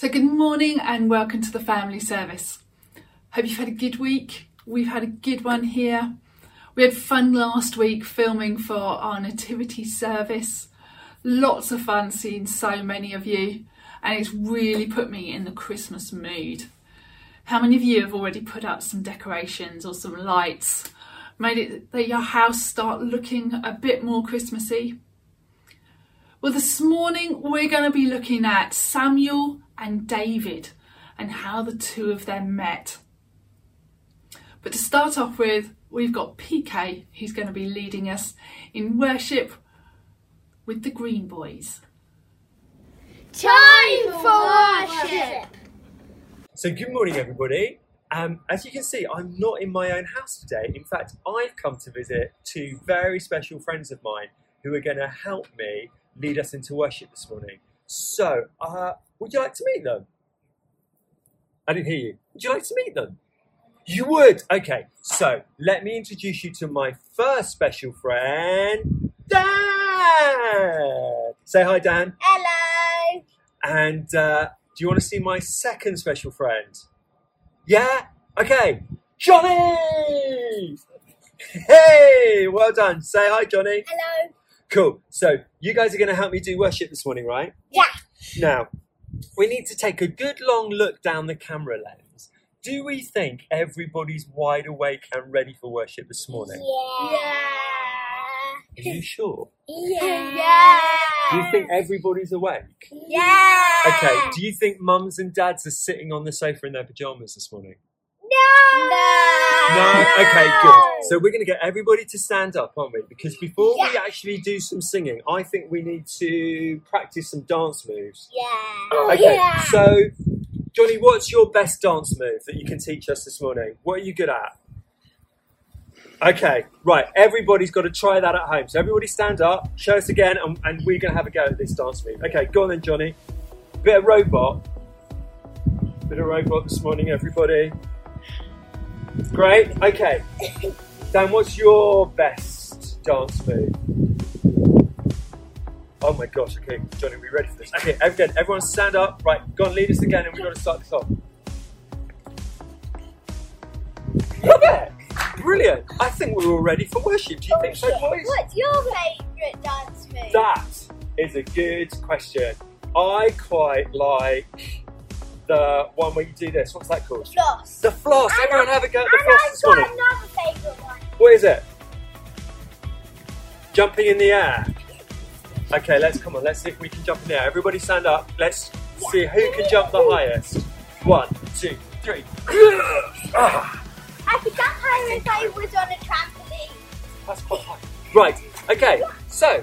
So, good morning and welcome to the family service. Hope you've had a good week. We've had a good one here. We had fun last week filming for our nativity service. Lots of fun seeing so many of you, and it's really put me in the Christmas mood. How many of you have already put up some decorations or some lights? Made it that your house start looking a bit more Christmassy? Well, this morning we're going to be looking at Samuel and David and how the two of them met. But to start off with, we've got PK who's going to be leading us in worship with the Green Boys. Time for worship. So, good morning, everybody. Um, as you can see, I'm not in my own house today. In fact, I've come to visit two very special friends of mine who are going to help me lead us into worship this morning. So, uh, would you like to meet them? I didn't hear you. Would you like to meet them? You would. Okay. So, let me introduce you to my first special friend, Dan. Say hi, Dan. Hello. And uh, do you want to see my second special friend? Yeah? Okay. Johnny! Hey, well done. Say hi, Johnny. Hello. Cool. So, you guys are going to help me do worship this morning, right? Yeah. Now, we need to take a good long look down the camera lens. Do we think everybody's wide awake and ready for worship this morning? Yeah. Are you sure? Yeah. Yeah. Do you think everybody's awake? Yeah. Okay. Do you think mums and dads are sitting on the sofa in their pajamas this morning? No. No? Okay, good. So we're going to get everybody to stand up, aren't we? Because before we actually do some singing, I think we need to practice some dance moves. Yeah. Okay, Yeah. so Johnny, what's your best dance move that you can teach us this morning? What are you good at? Okay, right. Everybody's got to try that at home. So everybody stand up, show us again, and, and we're going to have a go at this dance move. Okay, go on then, Johnny. Bit of robot. Bit of robot this morning, everybody. Great. Okay. Dan, what's your best dance move? Oh my gosh, okay, Johnny, we ready for this? Okay, again, everyone stand up. Right, go on, lead us again, and we've got to start this off. Yeah, brilliant. I think we're all ready for worship. Do you think so, boys? What's your favourite dance move? That is a good question. I quite like the one where you do this. What's that called? Floss. The floss. And Everyone I- have a go at the floss I've this got morning. another favourite one. What is it? Jumping in the air. Okay, let's come on. Let's see if we can jump in the air. Everybody stand up. Let's see who can jump the highest. One, two, three. Ah, I could jump higher if I was on a trampoline. that's quite high. Right. Okay. So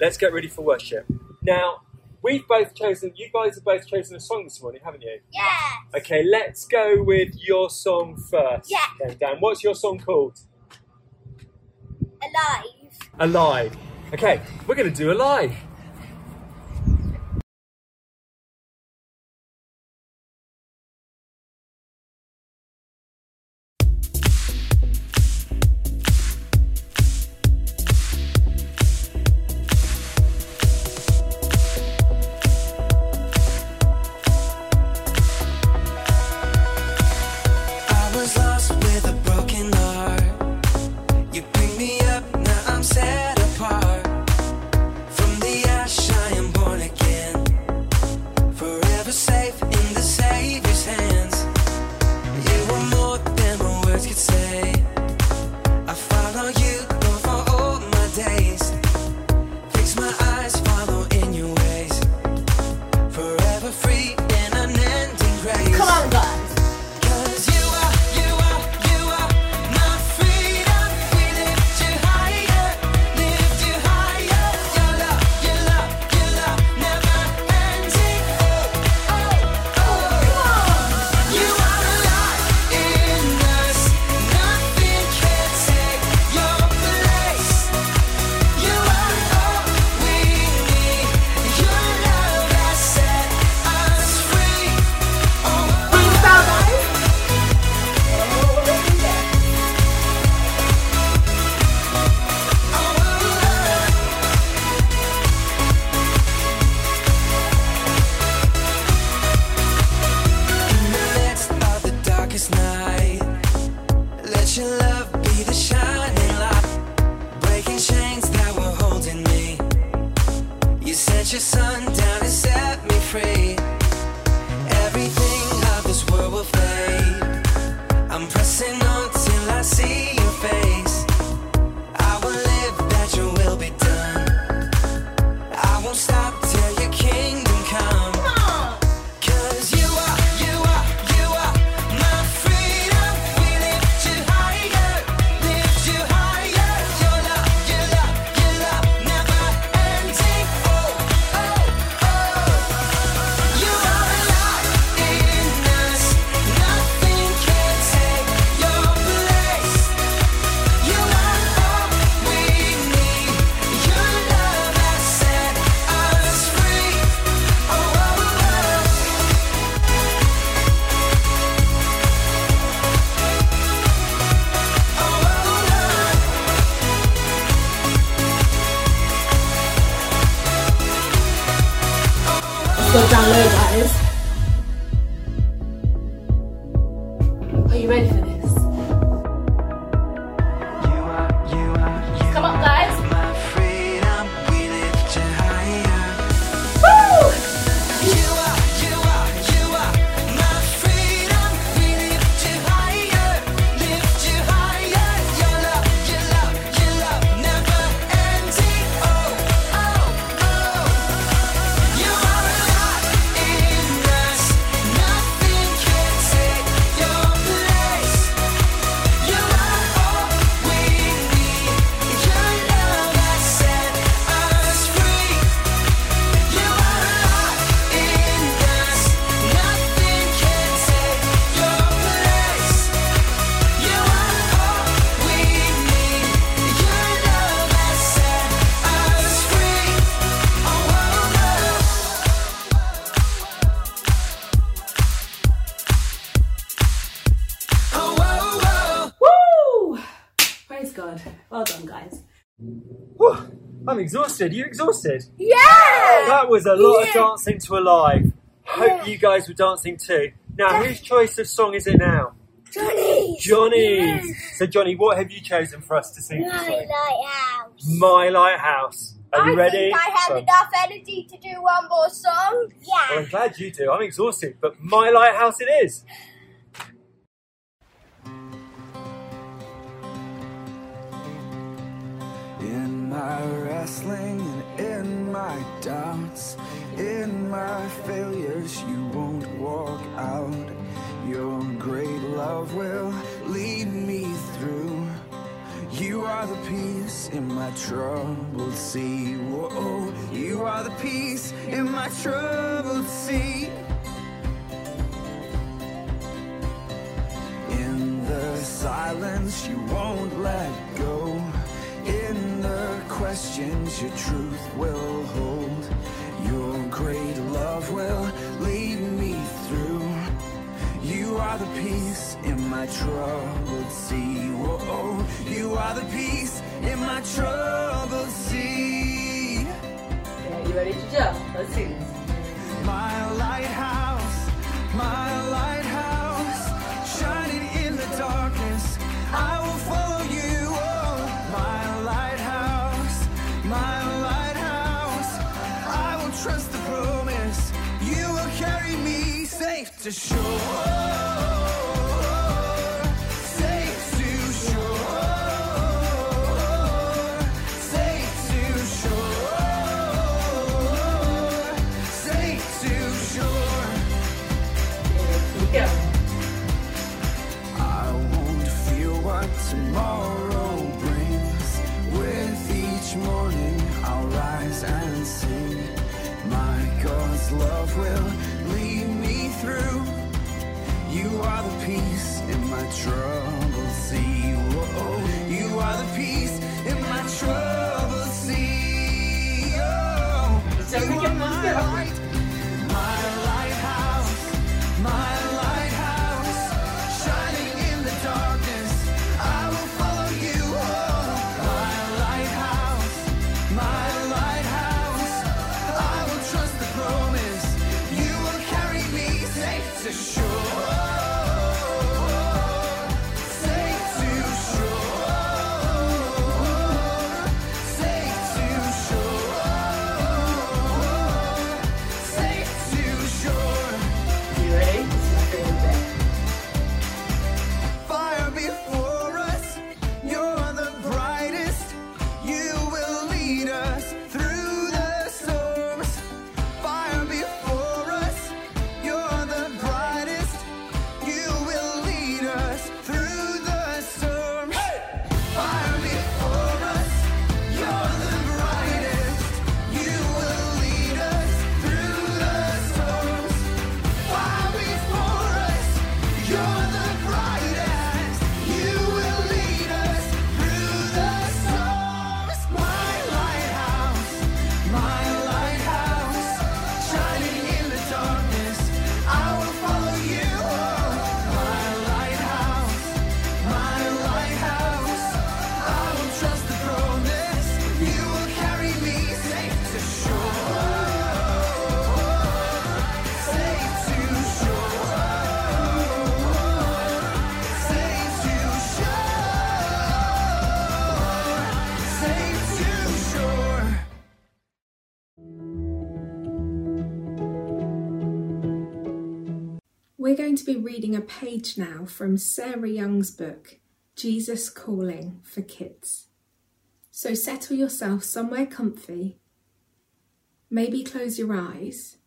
let's get ready for worship. Now we've both chosen. You guys have both chosen a song this morning, haven't you? Yeah. Okay. Let's go with your song first. Yeah. Then, Dan, what's your song called? Alive. Alive. Okay, we're going to do Alive. So download guys. Exhausted. You exhausted? Yeah! That was a lot of dancing to Alive. Hope Yeah. you guys were dancing too. Now, whose choice of song is it now? Johnny! Johnny's. So, Johnny, what have you chosen for us to sing My lighthouse. My Lighthouse. Are you I ready? think I have So- enough energy to do one more song. Well, Yeah. I'm glad you do. I'm exhausted, but My Lighthouse it is. My wrestling and in my doubts, in my failures, you won't walk out. Your great love will lead me through. You are the peace in my troubled sea. Whoa, you are the peace in my troubled sea. In the silence, you won't let go. Questions, your truth will hold. Your great love will lead me through. You are the peace in my troubled sea. Whoa, you are the peace in my troubled sea. Okay, you ready to jump? Let's this. My lighthouse, my lighthouse, fear what tomorrow brings. With each morning, I'll rise and sing. My God's love will lead me through. You are the peace in my troubled sea. Whoa, you are the peace in my troubled sea. Oh, So we can are be reading a page now from Sarah Young's book, Jesus Calling for Kids. So settle yourself somewhere comfy, maybe close your eyes,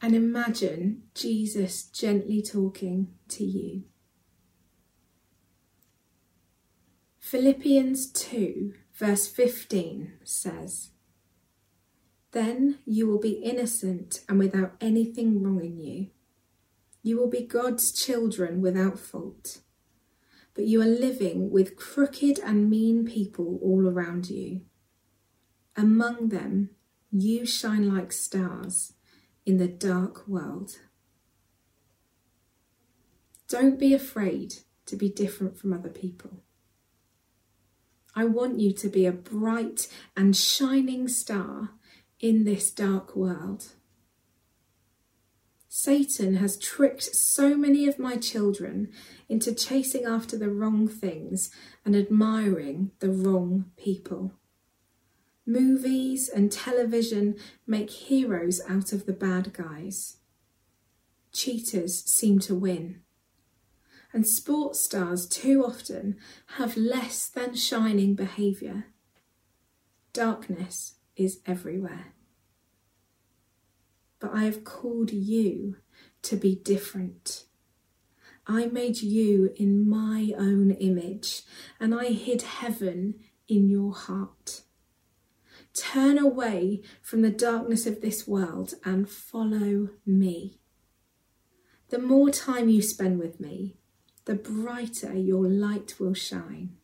and imagine Jesus gently talking to you. Philippians 2, verse 15 says, Then you will be innocent and without anything wrong in you. You will be God's children without fault. But you are living with crooked and mean people all around you. Among them, you shine like stars in the dark world. Don't be afraid to be different from other people. I want you to be a bright and shining star in this dark world. Satan has tricked so many of my children into chasing after the wrong things and admiring the wrong people. Movies and television make heroes out of the bad guys. Cheaters seem to win. And sports stars too often have less than shining behaviour. Darkness is everywhere but I have called you to be different. I made you in my own image, and I hid heaven in your heart. Turn away from the darkness of this world and follow me. The more time you spend with me, the brighter your light will shine.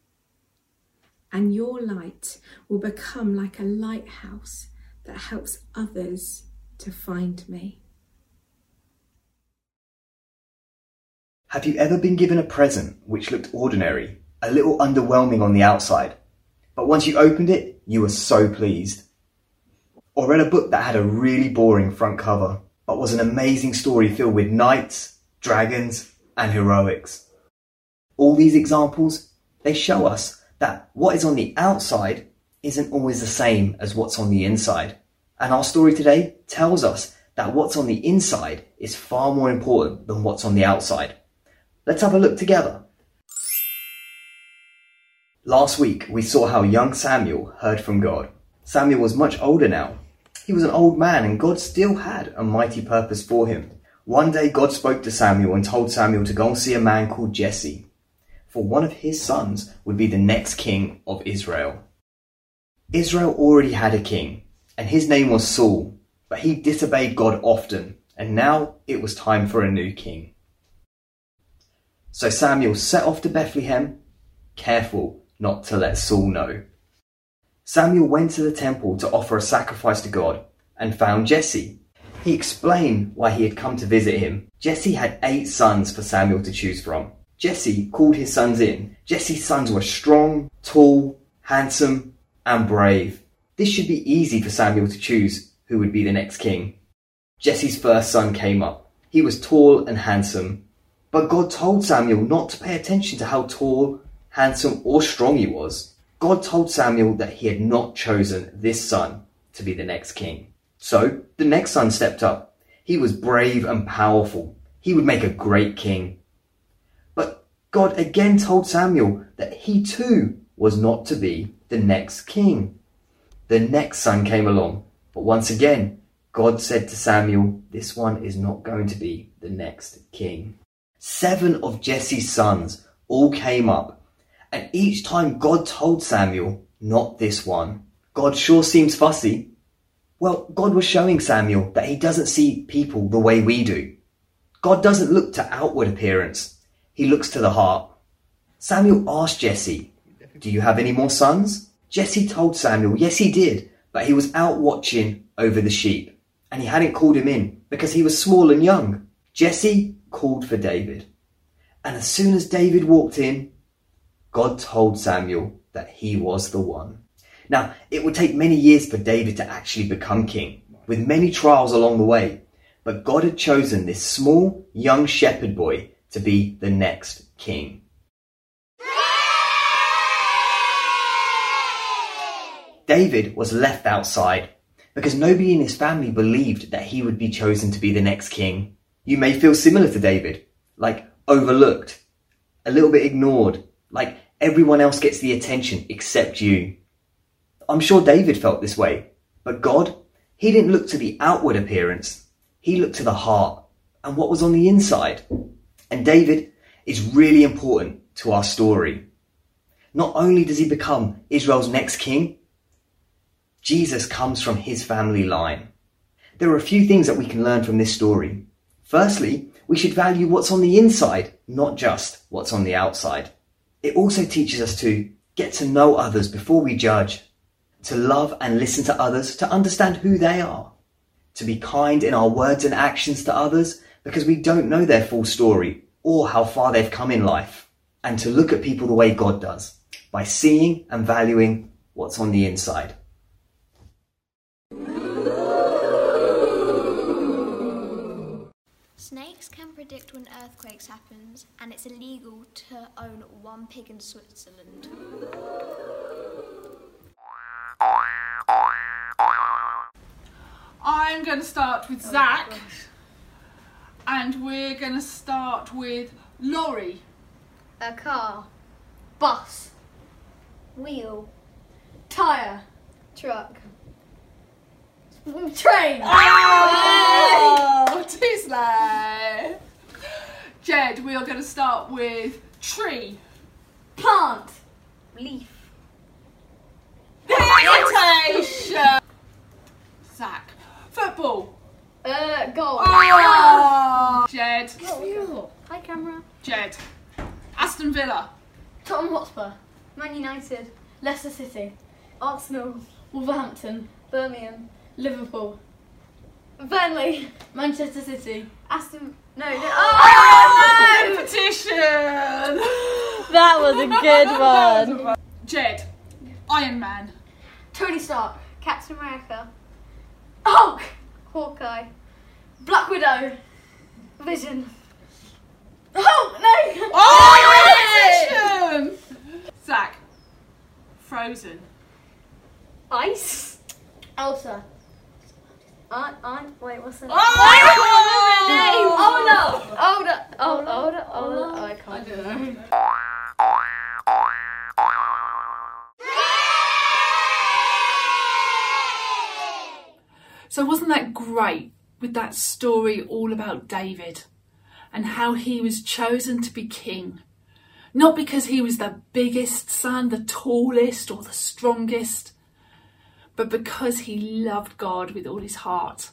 And your light will become like a lighthouse that helps others to find me. Have you ever been given a present which looked ordinary, a little underwhelming on the outside, but once you opened it, you were so pleased? Or read a book that had a really boring front cover, but was an amazing story filled with knights, dragons, and heroics? All these examples, they show us that what is on the outside isn't always the same as what's on the inside. And our story today tells us that what's on the inside is far more important than what's on the outside. Let's have a look together. Last week, we saw how young Samuel heard from God. Samuel was much older now. He was an old man, and God still had a mighty purpose for him. One day, God spoke to Samuel and told Samuel to go and see a man called Jesse, for one of his sons would be the next king of Israel. Israel already had a king, and his name was Saul, but he disobeyed God often, and now it was time for a new king. So Samuel set off to Bethlehem, careful not to let Saul know. Samuel went to the temple to offer a sacrifice to God and found Jesse. He explained why he had come to visit him. Jesse had eight sons for Samuel to choose from. Jesse called his sons in. Jesse's sons were strong, tall, handsome, and brave. This should be easy for Samuel to choose who would be the next king. Jesse's first son came up. He was tall and handsome, but God told Samuel not to pay attention to how tall, handsome, or strong he was. God told Samuel that he had not chosen this son to be the next king. So the next son stepped up. He was brave and powerful. He would make a great king. But God again told Samuel that he too was not to be the next king. The next son came along, but once again, God said to Samuel, This one is not going to be the next king. Seven of Jesse's sons all came up, and each time God told Samuel, Not this one. God sure seems fussy. Well, God was showing Samuel that he doesn't see people the way we do. God doesn't look to outward appearance, he looks to the heart. Samuel asked Jesse, Do you have any more sons? Jesse told Samuel, yes, he did, but he was out watching over the sheep, and he hadn't called him in because he was small and young. Jesse called for David, and as soon as David walked in, God told Samuel that he was the one. Now, it would take many years for David to actually become king, with many trials along the way, but God had chosen this small, young shepherd boy to be the next king. David was left outside because nobody in his family believed that he would be chosen to be the next king. You may feel similar to David, like overlooked, a little bit ignored, like everyone else gets the attention except you. I'm sure David felt this way, but God, He didn't look to the outward appearance, He looked to the heart and what was on the inside. And David is really important to our story. Not only does he become Israel's next king, Jesus comes from his family line. There are a few things that we can learn from this story. Firstly, we should value what's on the inside, not just what's on the outside. It also teaches us to get to know others before we judge, to love and listen to others, to understand who they are, to be kind in our words and actions to others because we don't know their full story or how far they've come in life, and to look at people the way God does, by seeing and valuing what's on the inside. Predict when earthquakes happens, and it's illegal to own one pig in Switzerland. I'm going to start with oh Zach, and we're going to start with Laurie. A car. Bus. Wheel. Tire. Truck. Mm, train. Oh, too slow. Jed, we are going to start with tree. Plant. Leaf. Vegetation. Zach, football. Uh, goal. Oh, Jed, Hi, camera. Jed. Aston Villa. Tottenham Hotspur. Man United. Leicester City. Arsenal. Wolverhampton. Birmingham. Liverpool. Burnley. Manchester City. Aston. No. no. Oh, competition. That was a good one. Jed, Iron Man. Tony Stark. Captain America. Hulk. Hawkeye. Black Widow. Vision. Hulk. No. Oh, competition. Zach, Frozen. Ice. Elsa. Aunt. Aunt. Wait. What's the Oh, Oh no. Oh, no. Oh, oh, no. Oh, no. Oh, oh I can't. don't know. So wasn't that great with that story all about David and how he was chosen to be king? Not because he was the biggest son, the tallest or the strongest, but because he loved God with all his heart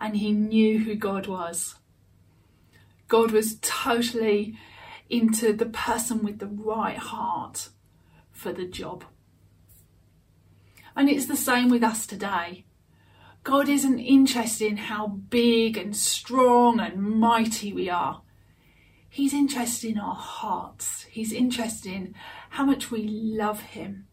and he knew who God was. God was totally into the person with the right heart for the job. And it's the same with us today. God isn't interested in how big and strong and mighty we are. He's interested in our hearts. He's interested in how much we love Him